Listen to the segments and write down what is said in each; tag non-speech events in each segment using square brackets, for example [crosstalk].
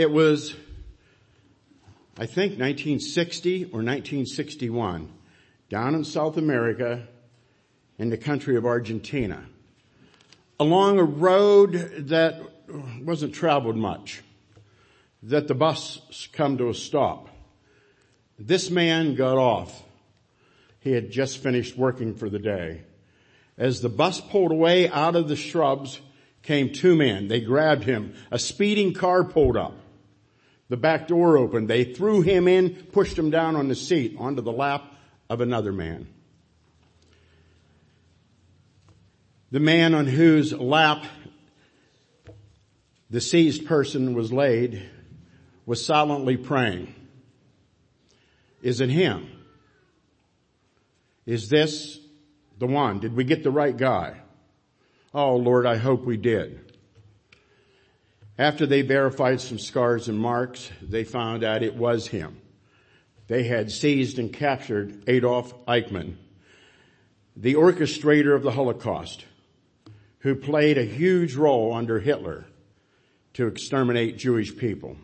It was, I think 1960 or 1961, down in South America in the country of Argentina, along a road that wasn't traveled much, that the bus come to a stop. This man got off. He had just finished working for the day. As the bus pulled away out of the shrubs came two men. They grabbed him. A speeding car pulled up. The back door opened. They threw him in, pushed him down on the seat onto the lap of another man. The man on whose lap the seized person was laid was silently praying. Is it him? Is this the one? Did we get the right guy? Oh Lord, I hope we did. After they verified some scars and marks, they found out it was him. They had seized and captured Adolf Eichmann, the orchestrator of the Holocaust, who played a huge role under Hitler to exterminate Jewish people.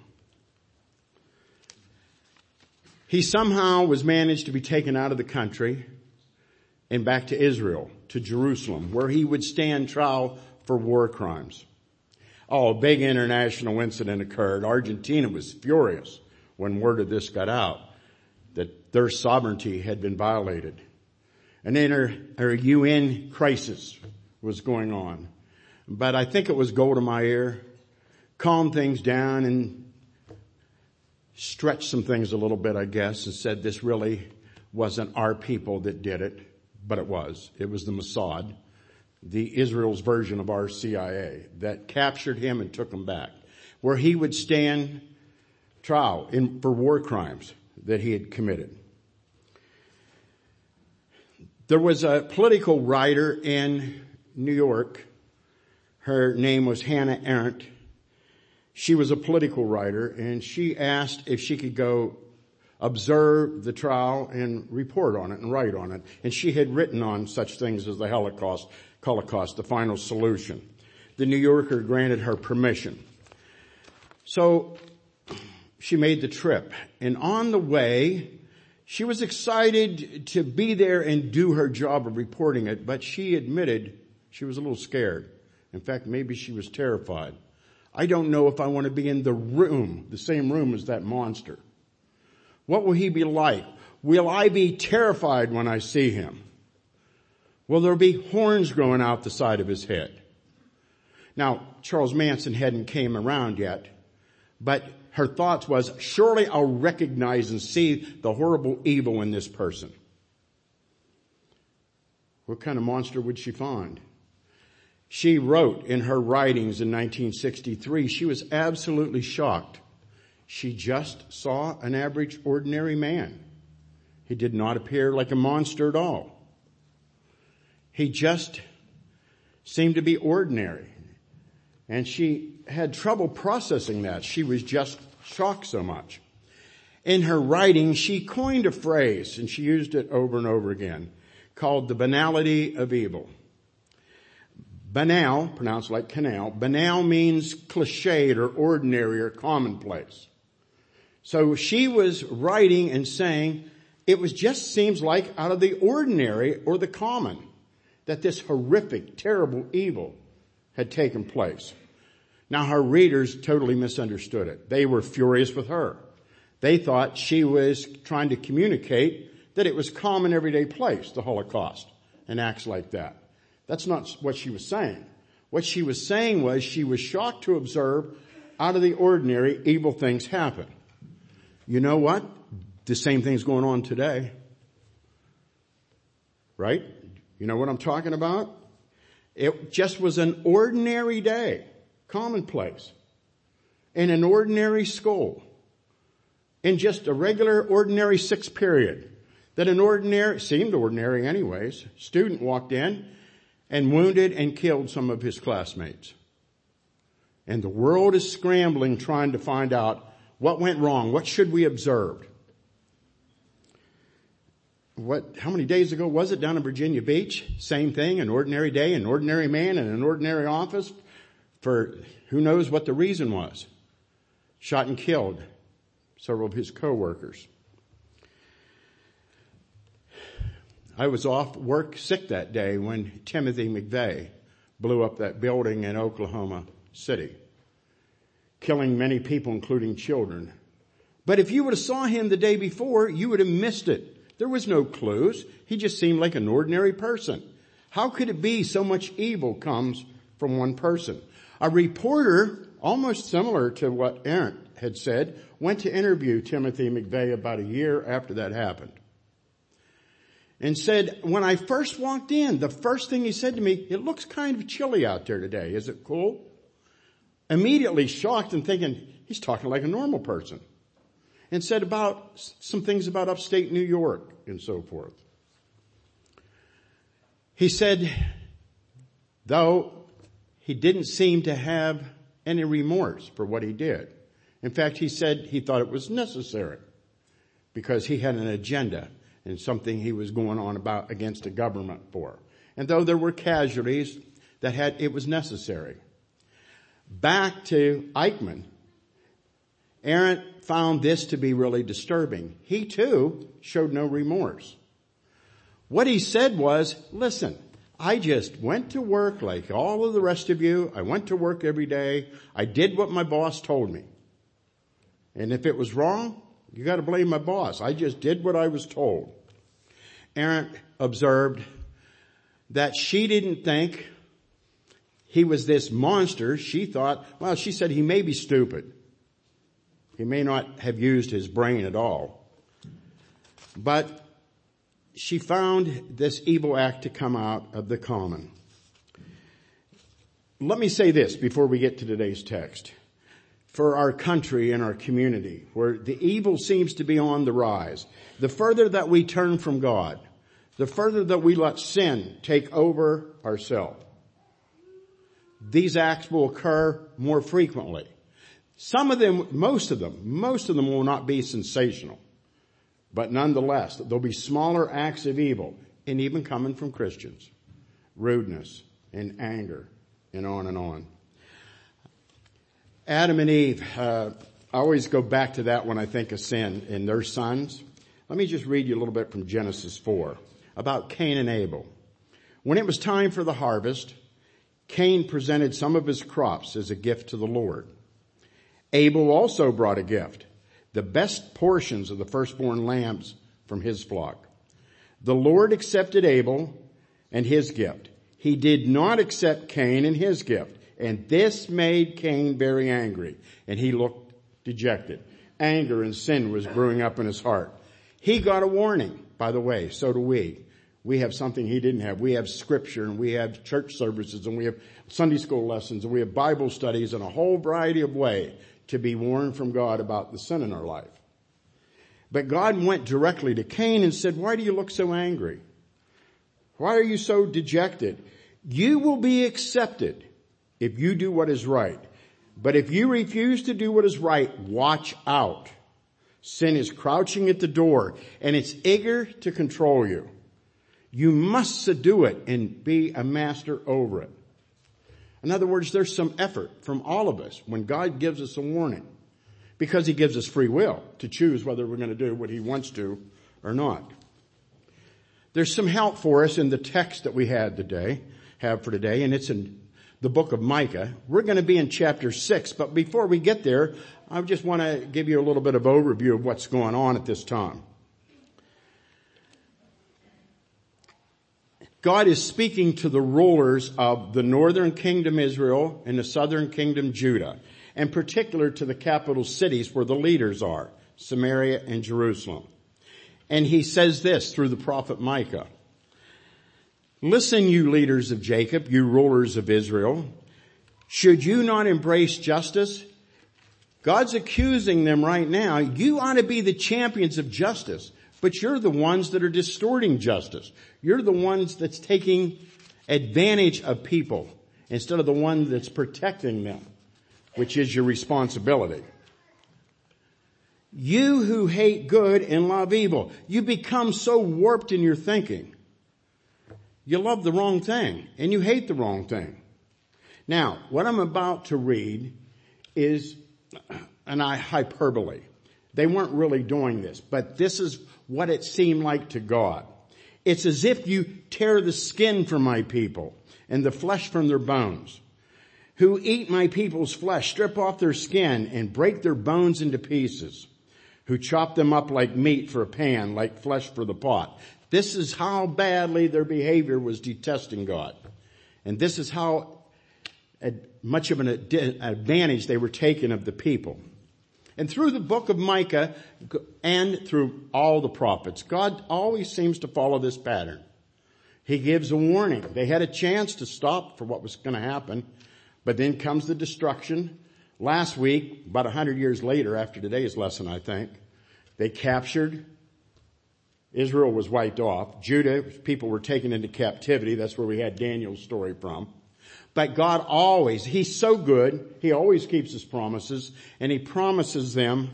He somehow was managed to be taken out of the country and back to Israel, to Jerusalem, where he would stand trial for war crimes. Oh, a big international incident occurred. Argentina was furious when word of this got out, that their sovereignty had been violated. An inter, or UN crisis was going on. But I think it was Golda Meir. calmed things down and stretched some things a little bit, I guess, and said this really wasn't our people that did it but it was. It was the Mossad, the Israel's version of our CIA that captured him and took him back, where he would stand trial in, for war crimes that he had committed. There was a political writer in New York. Her name was Hannah Arendt. She was a political writer and she asked if she could go observe the trial and report on it and write on it. And she had written on such things as the Holocaust, Holocaust, the final solution. The New Yorker granted her permission. So she made the trip and on the way, she was excited to be there and do her job of reporting it, but she admitted she was a little scared. In fact, maybe she was terrified. I don't know if I want to be in the room, the same room as that monster. What will he be like? Will I be terrified when I see him? Will there'll be horns growing out the side of his head? Now, Charles Manson hadn't came around yet, but her thoughts was, surely I'll recognize and see the horrible evil in this person. What kind of monster would she find? She wrote in her writings in 1963, she was absolutely shocked she just saw an average ordinary man. He did not appear like a monster at all. He just seemed to be ordinary. And she had trouble processing that. She was just shocked so much. In her writing, she coined a phrase, and she used it over and over again, called the banality of evil. Banal, pronounced like canal, banal means cliched or ordinary or commonplace. So she was writing and saying, it was just seems like out of the ordinary or the common that this horrific, terrible evil had taken place. Now her readers totally misunderstood it. They were furious with her. They thought she was trying to communicate that it was common everyday place, the Holocaust, and acts like that. That's not what she was saying. What she was saying was she was shocked to observe out of the ordinary evil things happen. You know what? The same thing's going on today. Right? You know what I'm talking about? It just was an ordinary day, commonplace, in an ordinary school, in just a regular ordinary sixth period, that an ordinary, seemed ordinary anyways, student walked in and wounded and killed some of his classmates. And the world is scrambling trying to find out what went wrong? What should we observe? What, how many days ago was it down in Virginia Beach? Same thing, an ordinary day, an ordinary man in an ordinary office for who knows what the reason was. shot and killed several of his co-workers. I was off work sick that day when Timothy McVeigh blew up that building in Oklahoma City, killing many people, including children. But if you would have saw him the day before, you would have missed it. There was no clues. He just seemed like an ordinary person. How could it be so much evil comes from one person? A reporter, almost similar to what Arendt had said, went to interview Timothy McVeigh about a year after that happened. And said, when I first walked in, the first thing he said to me, it looks kind of chilly out there today. Is it cool? Immediately shocked and thinking, he's talking like a normal person. And said about some things about upstate New York and so forth. He said, though he didn't seem to have any remorse for what he did. In fact, he said he thought it was necessary because he had an agenda and something he was going on about against the government for. And though there were casualties that had, it was necessary. Back to Eichmann, Arendt found this to be really disturbing. He too showed no remorse. What he said was, listen, I just went to work like all of the rest of you. I went to work every day. I did what my boss told me. And if it was wrong, you gotta blame my boss. I just did what I was told. Arendt observed that she didn't think he was this monster. She thought, well, she said he may be stupid. He may not have used his brain at all. But she found this evil act to come out of the common. Let me say this before we get to today's text for our country and our community where the evil seems to be on the rise. The further that we turn from God, the further that we let sin take over ourselves, these acts will occur more frequently. Some of them, most of them, most of them will not be sensational. But nonetheless, there'll be smaller acts of evil and even coming from Christians. Rudeness and anger and on and on. Adam and Eve, uh, I always go back to that when I think of sin and their sons. Let me just read you a little bit from Genesis 4 about Cain and Abel. When it was time for the harvest, Cain presented some of his crops as a gift to the Lord. Abel also brought a gift, the best portions of the firstborn lambs from his flock. The Lord accepted Abel and his gift. He did not accept Cain and his gift. And this made Cain very angry and he looked dejected. Anger and sin was brewing up in his heart. He got a warning, by the way, so do we. We have something he didn't have. We have scripture and we have church services and we have Sunday school lessons and we have Bible studies and a whole variety of way to be warned from God about the sin in our life. But God went directly to Cain and said, why do you look so angry? Why are you so dejected? You will be accepted if you do what is right. But if you refuse to do what is right, watch out. Sin is crouching at the door and it's eager to control you. You must subdue it and be a master over it. In other words, there's some effort from all of us when God gives us a warning because he gives us free will to choose whether we're going to do what he wants to or not. There's some help for us in the text that we had today, have for today, and it's in the book of Micah. We're going to be in chapter six, but before we get there, I just want to give you a little bit of overview of what's going on at this time. God is speaking to the rulers of the northern kingdom Israel and the southern kingdom Judah, and particular to the capital cities where the leaders are, Samaria and Jerusalem. And he says this through the prophet Micah. Listen, you leaders of Jacob, you rulers of Israel. Should you not embrace justice? God's accusing them right now. You ought to be the champions of justice, but you're the ones that are distorting justice. You're the ones that's taking advantage of people instead of the one that's protecting them, which is your responsibility. You who hate good and love evil, you become so warped in your thinking you love the wrong thing and you hate the wrong thing. Now, what I'm about to read is an hyperbole. They weren't really doing this, but this is what it seemed like to God. It's as if you tear the skin from my people and the flesh from their bones. Who eat my people's flesh, strip off their skin and break their bones into pieces. Who chop them up like meat for a pan, like flesh for the pot. This is how badly their behavior was detesting God. And this is how much of an advantage they were taking of the people. And through the book of Micah and through all the prophets, God always seems to follow this pattern. He gives a warning. They had a chance to stop for what was going to happen, but then comes the destruction. Last week, about a hundred years later after today's lesson, I think, they captured Israel was wiped off. Judah, people were taken into captivity. That's where we had Daniel's story from. But God always, He's so good, He always keeps His promises, and He promises them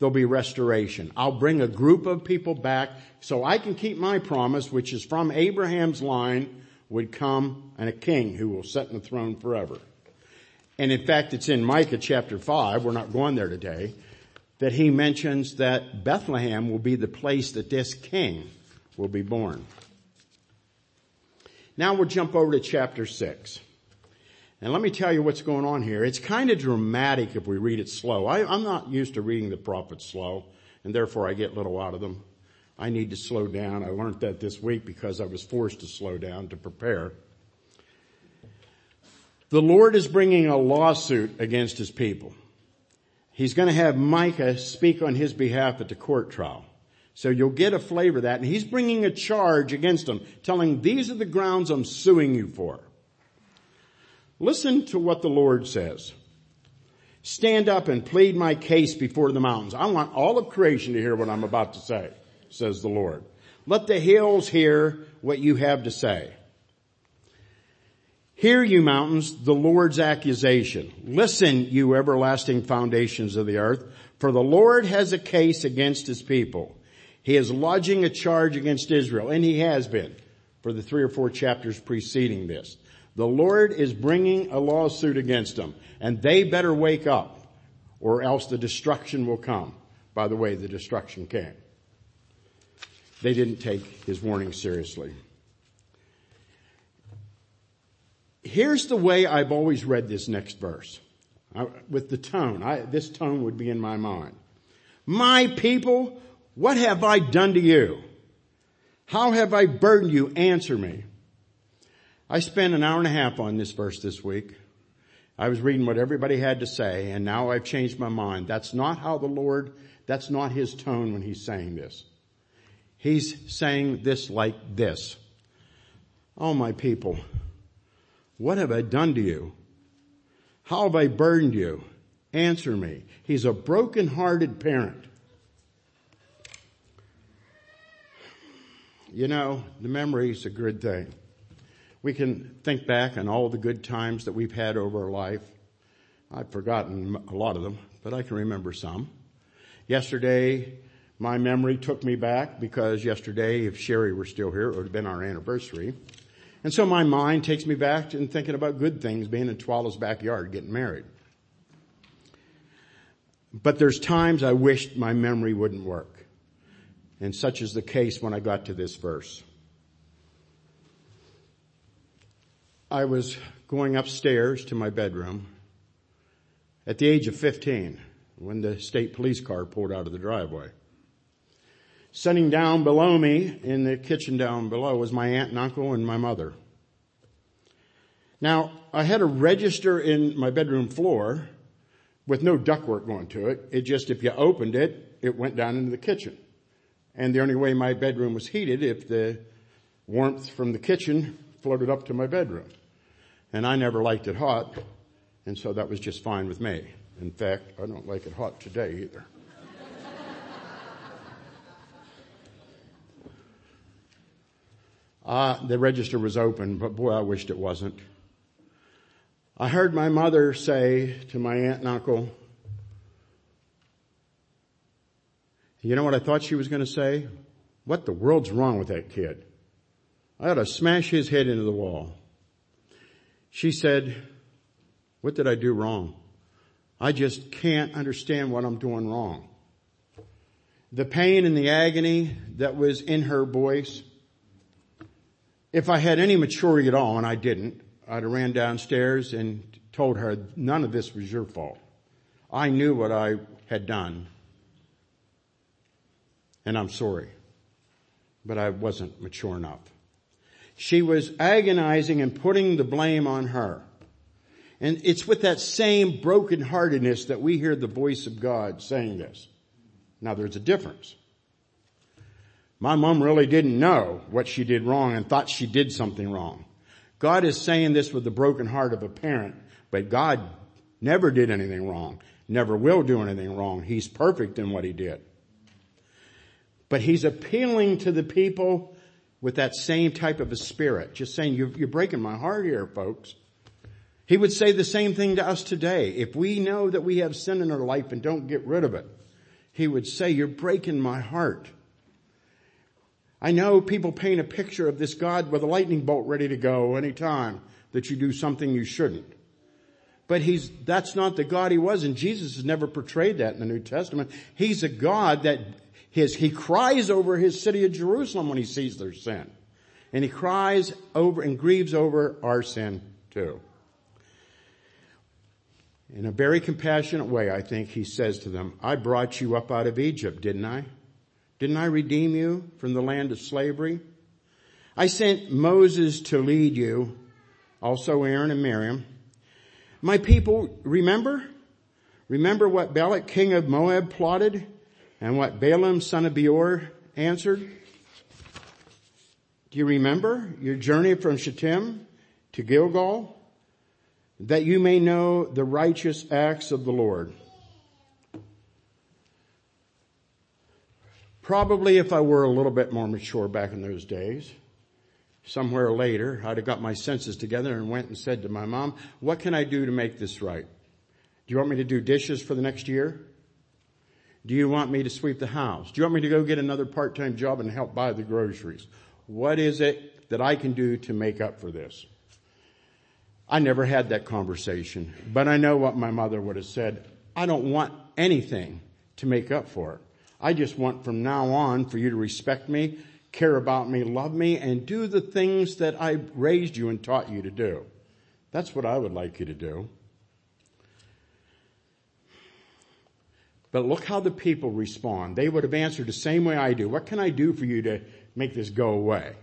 there'll be restoration. I'll bring a group of people back so I can keep my promise, which is from Abraham's line would come and a king who will sit on the throne forever. And in fact, it's in Micah chapter 5, we're not going there today, that he mentions that Bethlehem will be the place that this king will be born. Now we'll jump over to chapter 6. And let me tell you what's going on here. It's kind of dramatic if we read it slow. I, am not used to reading the prophets slow, and therefore I get little out of them. I need to slow down. I learned that this week because I was forced to slow down to prepare. The Lord is bringing a lawsuit against his people. He's going to have Micah speak on his behalf at the court trial. So you'll get a flavor of that. And he's bringing a charge against them, telling these are the grounds I'm suing you for. Listen to what the Lord says. Stand up and plead my case before the mountains. I want all of creation to hear what I'm about to say, says the Lord. Let the hills hear what you have to say. Hear you mountains, the Lord's accusation. Listen, you everlasting foundations of the earth, for the Lord has a case against his people. He is lodging a charge against Israel, and he has been for the three or four chapters preceding this. The Lord is bringing a lawsuit against them and they better wake up or else the destruction will come. By the way, the destruction came. They didn't take his warning seriously. Here's the way I've always read this next verse. I, with the tone, I, this tone would be in my mind. My people, what have I done to you? How have I burdened you? Answer me. I spent an hour and a half on this verse this week. I was reading what everybody had to say and now I've changed my mind. That's not how the Lord, that's not his tone when he's saying this. He's saying this like this. Oh my people, what have I done to you? How have I burdened you? Answer me. He's a broken hearted parent. You know, the memory is a good thing. We can think back on all the good times that we've had over our life. I've forgotten a lot of them, but I can remember some. Yesterday, my memory took me back because yesterday, if Sherry were still here, it would have been our anniversary. And so my mind takes me back to thinking about good things, being in Twyla's backyard, getting married. But there's times I wished my memory wouldn't work. And such is the case when I got to this verse. I was going upstairs to my bedroom at the age of 15 when the state police car pulled out of the driveway. Sitting down below me in the kitchen down below was my aunt and uncle and my mother. Now, I had a register in my bedroom floor with no ductwork going to it. It just, if you opened it, it went down into the kitchen. And the only way my bedroom was heated if the warmth from the kitchen floated up to my bedroom. And I never liked it hot, and so that was just fine with me. In fact, I don't like it hot today either. Uh, [laughs] the register was open, but boy, I wished it wasn't. I heard my mother say to my aunt and uncle, you know what I thought she was going to say? What the world's wrong with that kid? I ought to smash his head into the wall. She said, what did I do wrong? I just can't understand what I'm doing wrong. The pain and the agony that was in her voice, if I had any maturity at all, and I didn't, I'd have ran downstairs and told her none of this was your fault. I knew what I had done. And I'm sorry. But I wasn't mature enough. She was agonizing and putting the blame on her. And it's with that same brokenheartedness that we hear the voice of God saying this. Now there's a difference. My mom really didn't know what she did wrong and thought she did something wrong. God is saying this with the broken heart of a parent, but God never did anything wrong, never will do anything wrong. He's perfect in what he did. But he's appealing to the people with that same type of a spirit, just saying, you're, breaking my heart here, folks. He would say the same thing to us today. If we know that we have sin in our life and don't get rid of it, he would say, you're breaking my heart. I know people paint a picture of this God with a lightning bolt ready to go anytime that you do something you shouldn't. But he's, that's not the God he was and Jesus has never portrayed that in the New Testament. He's a God that his, he cries over his city of Jerusalem when he sees their sin. And he cries over and grieves over our sin too. In a very compassionate way, I think he says to them, I brought you up out of Egypt, didn't I? Didn't I redeem you from the land of slavery? I sent Moses to lead you, also Aaron and Miriam. My people, remember? Remember what Balak, king of Moab, plotted and what Balaam, son of Beor, answered? Do you remember your journey from Shittim to Gilgal? that you may know the righteous acts of the Lord. Probably if I were a little bit more mature back in those days, somewhere later, I'd have got my senses together and went and said to my mom, what can I do to make this right? Do you want me to do dishes for the next year? Do you want me to sweep the house? Do you want me to go get another part-time job and help buy the groceries? What is it that I can do to make up for this? I never had that conversation, but I know what my mother would have said. I don't want anything to make up for it. I just want from now on for you to respect me, care about me, love me, and do the things that I raised you and taught you to do. That's what I would like you to do. But look how the people respond. They would have answered the same way I do. What can I do for you to make this go away?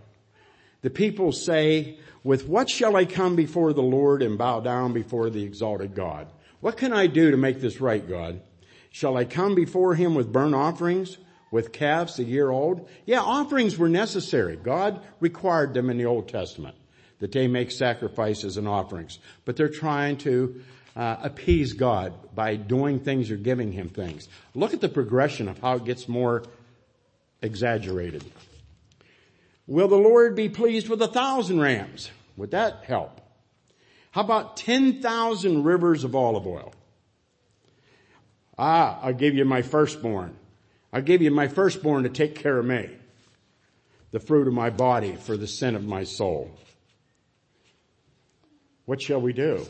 The people say, with what shall I come before the Lord and bow down before the exalted God? What can I do to make this right, God? Shall I come before him with burnt offerings, with calves a year old? Yeah, offerings were necessary. God required them in the Old Testament, that they make sacrifices and offerings. But they're trying to uh, appease God by doing things or giving him things. Look at the progression of how it gets more exaggerated. Will the Lord be pleased with a thousand rams? Would that help? How about 10,000 rivers of olive oil? Ah, I'll give you my firstborn. I'll give you my firstborn to take care of me. The fruit of my body for the sin of my soul. What shall we do?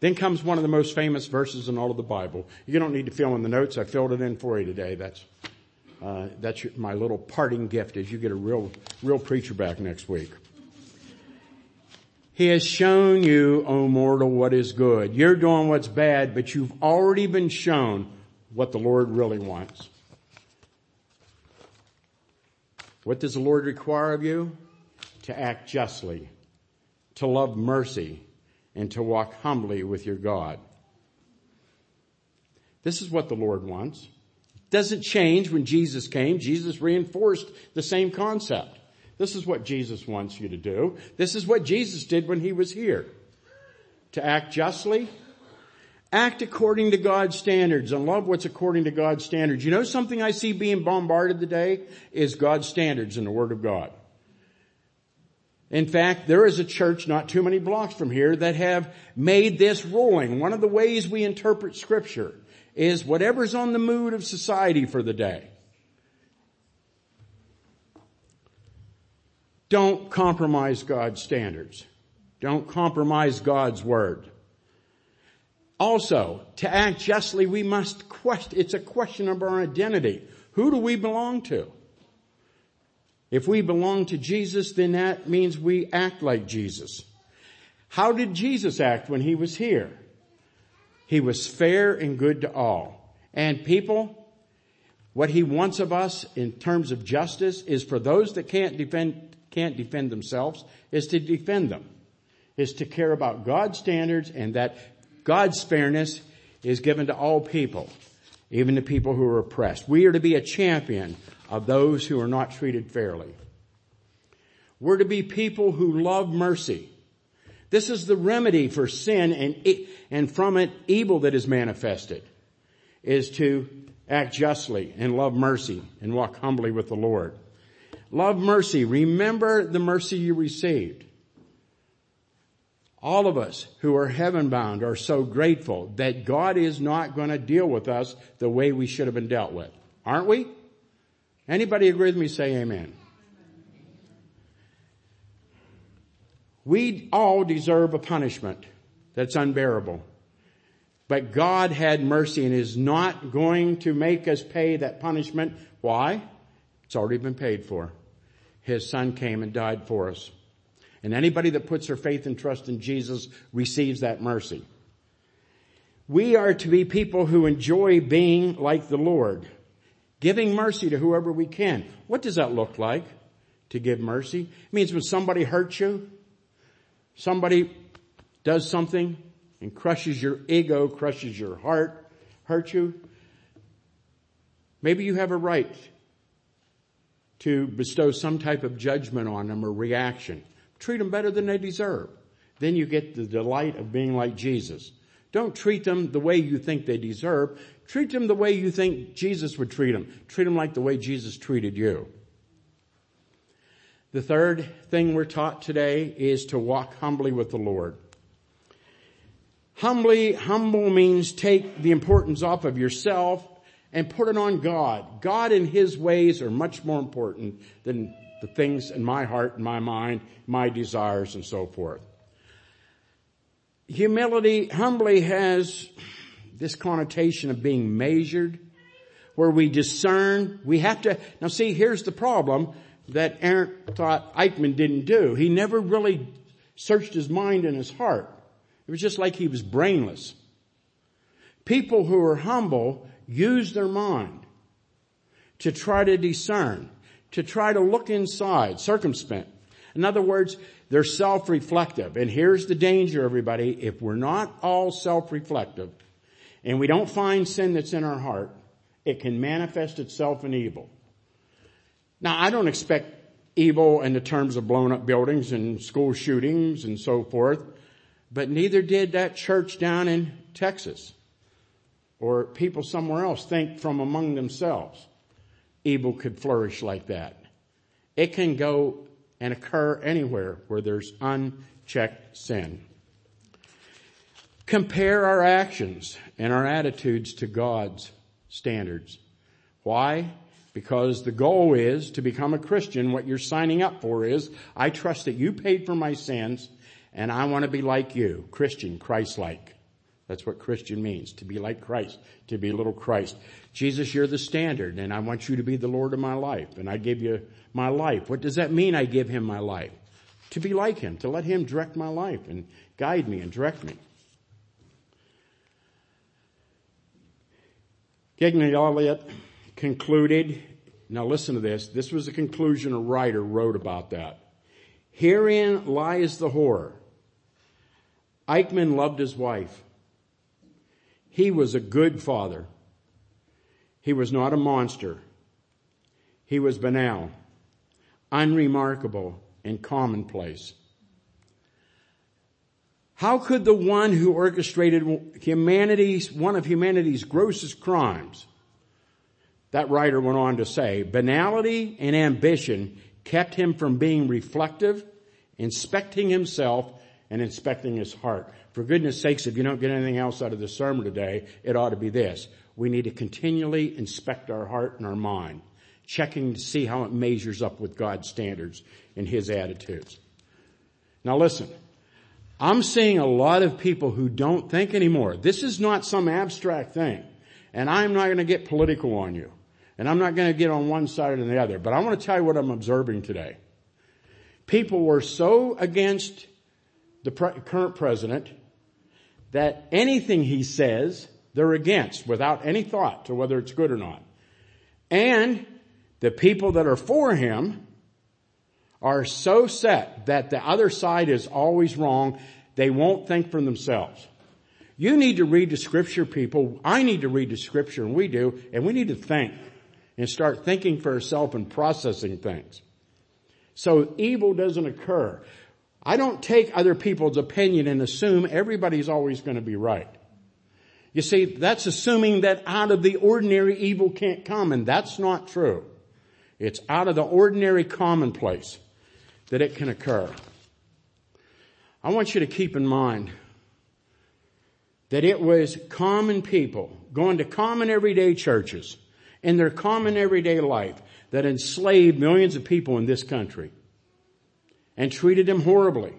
Then comes one of the most famous verses in all of the Bible. You don't need to fill in the notes. I filled it in for you today. That's uh, that's my little parting gift as you get a real, real preacher back next week. He has shown you, O mortal, what is good. You're doing what's bad, but you've already been shown what the Lord really wants. What does the Lord require of you? To act justly, to love mercy, and to walk humbly with your God. This is what the Lord wants. Doesn't change when Jesus came. Jesus reinforced the same concept. This is what Jesus wants you to do. This is what Jesus did when he was here. To act justly, act according to God's standards and love what's according to God's standards. You know something I see being bombarded today is God's standards in the Word of God. In fact, there is a church not too many blocks from here that have made this ruling. One of the ways we interpret scripture is whatever's on the mood of society for the day. Don't compromise God's standards. Don't compromise God's word. Also, to act justly, we must question, it's a question of our identity. Who do we belong to? If we belong to Jesus, then that means we act like Jesus. How did Jesus act when he was here? He was fair and good to all. And people, what he wants of us in terms of justice is for those that can't defend, can't defend themselves, is to defend them. Is to care about God's standards and that God's fairness is given to all people, even to people who are oppressed. We are to be a champion of those who are not treated fairly. We're to be people who love mercy. This is the remedy for sin and, and from it evil that is manifested is to act justly and love mercy and walk humbly with the Lord. Love mercy. Remember the mercy you received. All of us who are heaven bound are so grateful that God is not going to deal with us the way we should have been dealt with. Aren't we? Anybody agree with me? Say amen. We all deserve a punishment that's unbearable. But God had mercy and is not going to make us pay that punishment. Why? It's already been paid for. His son came and died for us. And anybody that puts their faith and trust in Jesus receives that mercy. We are to be people who enjoy being like the Lord, giving mercy to whoever we can. What does that look like to give mercy? It means when somebody hurts you, somebody does something and crushes your ego, crushes your heart, hurts you, maybe you have a right to bestow some type of judgment on them or reaction. Treat them better than they deserve. Then you get the delight of being like Jesus. Don't treat them the way you think they deserve. Treat them the way you think Jesus would treat them. Treat them like the way Jesus treated you. The third thing we're taught today is to walk humbly with the Lord. Humbly, humble means take the importance off of yourself and put it on God. God and His ways are much more important than the things in my heart and my mind, my desires and so forth. Humility, humbly has this connotation of being measured, where we discern, we have to, now see, here's the problem that Arendt thought Eichmann didn't do. He never really searched his mind and his heart. It was just like he was brainless. People who are humble use their mind to try to discern, to try to look inside, circumspect. In other words, they're self-reflective. And here's the danger, everybody. If we're not all self-reflective and we don't find sin that's in our heart, it can manifest itself in evil. Now, I don't expect evil in the terms of blown up buildings and school shootings and so forth, but neither did that church down in Texas or people somewhere else think from among themselves evil could flourish like that. It can go and occur anywhere where there's unchecked sin. Compare our actions and our attitudes to God's standards. Why? Because the goal is to become a Christian. What you're signing up for is, I trust that you paid for my sins and I want to be like you. Christian, Christ-like. That's what Christian means. To be like Christ. To be little Christ. Jesus, you're the standard and I want you to be the Lord of my life and I give you my life. What does that mean I give him my life? To be like him, to let him direct my life and guide me and direct me. Gegney Elliott concluded, now listen to this, this was the conclusion a writer wrote about that. Herein lies the horror. Eichmann loved his wife. He was a good father. He was not a monster. He was banal, unremarkable, and commonplace. How could the one who orchestrated humanity's, one of humanity's grossest crimes, that writer went on to say, banality and ambition kept him from being reflective, inspecting himself, and inspecting his heart. For goodness sakes, if you don't get anything else out of this sermon today, it ought to be this. We need to continually inspect our heart and our mind, checking to see how it measures up with God's standards and His attitudes. Now listen, I'm seeing a lot of people who don't think anymore. This is not some abstract thing. And I'm not going to get political on you. And I'm not going to get on one side or the other. But I want to tell you what I'm observing today. People were so against the pre- current president that anything he says, they're against without any thought to whether it's good or not. And the people that are for him are so set that the other side is always wrong, they won't think for themselves. You need to read the scripture, people. I need to read the scripture, and we do, and we need to think and start thinking for ourselves and processing things. So evil doesn't occur. I don't take other people's opinion and assume everybody's always going to be right. You see, that's assuming that out of the ordinary evil can't come, and that's not true. It's out of the ordinary commonplace that it can occur. I want you to keep in mind that it was common people going to common everyday churches in their common everyday life that enslaved millions of people in this country and treated them horribly.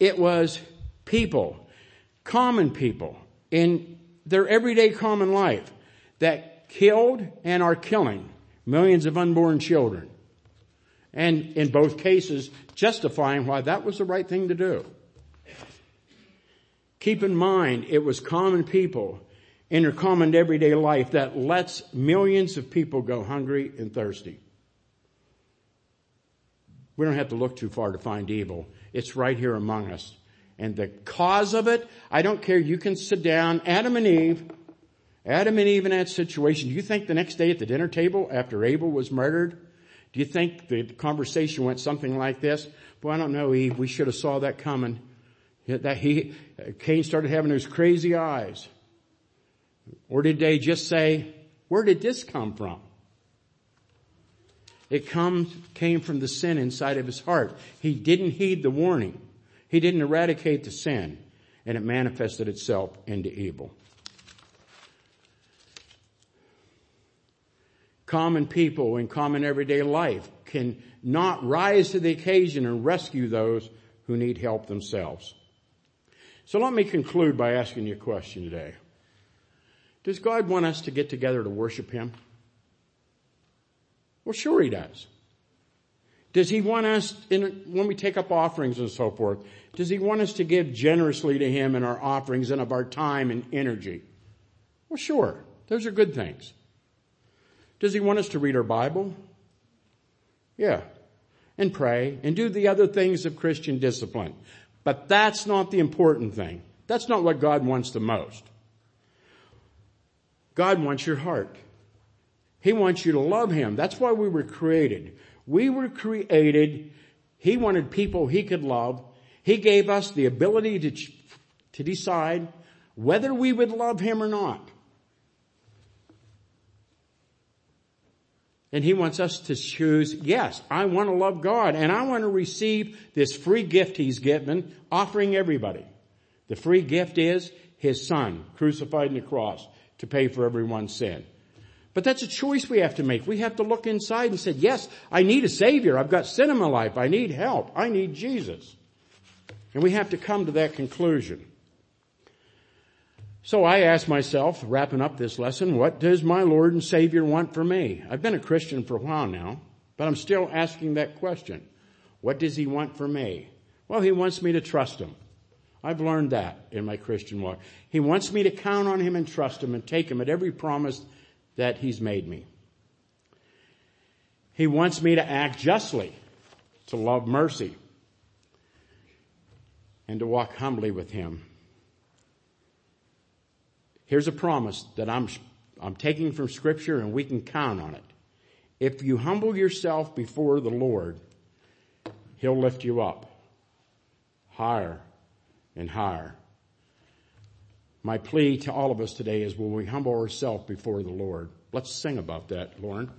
It was people, common people in their everyday common life that killed and are killing millions of unborn children. And in both cases, justifying why that was the right thing to do. Keep in mind, it was common people in their common everyday life that lets millions of people go hungry and thirsty. We don't have to look too far to find evil. It's right here among us. And the cause of it, I don't care. You can sit down. Adam and Eve, Adam and Eve in that situation. Do you think the next day at the dinner table after Abel was murdered, do you think the conversation went something like this? Well, I don't know, Eve. We should have saw that coming. That he, Cain started having those crazy eyes. Or did they just say, where did this come from? It comes, came from the sin inside of his heart. He didn't heed the warning. He didn't eradicate the sin and it manifested itself into evil. Common people in common everyday life can not rise to the occasion and rescue those who need help themselves. So let me conclude by asking you a question today. Does God want us to get together to worship Him? Well, sure He does. Does He want us, in, when we take up offerings and so forth, does He want us to give generously to Him in our offerings and of our time and energy? Well, sure. Those are good things. Does He want us to read our Bible? Yeah. And pray and do the other things of Christian discipline. But that's not the important thing. That's not what God wants the most. God wants your heart. He wants you to love Him. That's why we were created. We were created. He wanted people He could love. He gave us the ability to, to decide whether we would love Him or not. And He wants us to choose, yes, I want to love God and I want to receive this free gift He's given, offering everybody. The free gift is His Son, crucified on the cross to pay for everyone's sin. But that's a choice we have to make. We have to look inside and say, yes, I need a savior. I've got sin in my life. I need help. I need Jesus. And we have to come to that conclusion. So I ask myself, wrapping up this lesson, what does my Lord and Savior want for me? I've been a Christian for a while now, but I'm still asking that question. What does He want for me? Well, He wants me to trust Him. I've learned that in my Christian walk. He wants me to count on Him and trust Him and take Him at every promise that He's made me. He wants me to act justly, to love mercy, and to walk humbly with Him. Here's a promise that I'm, I'm taking from scripture and we can count on it. If you humble yourself before the Lord, He'll lift you up higher and higher. My plea to all of us today is will we humble ourselves before the Lord? Let's sing about that, Lauren.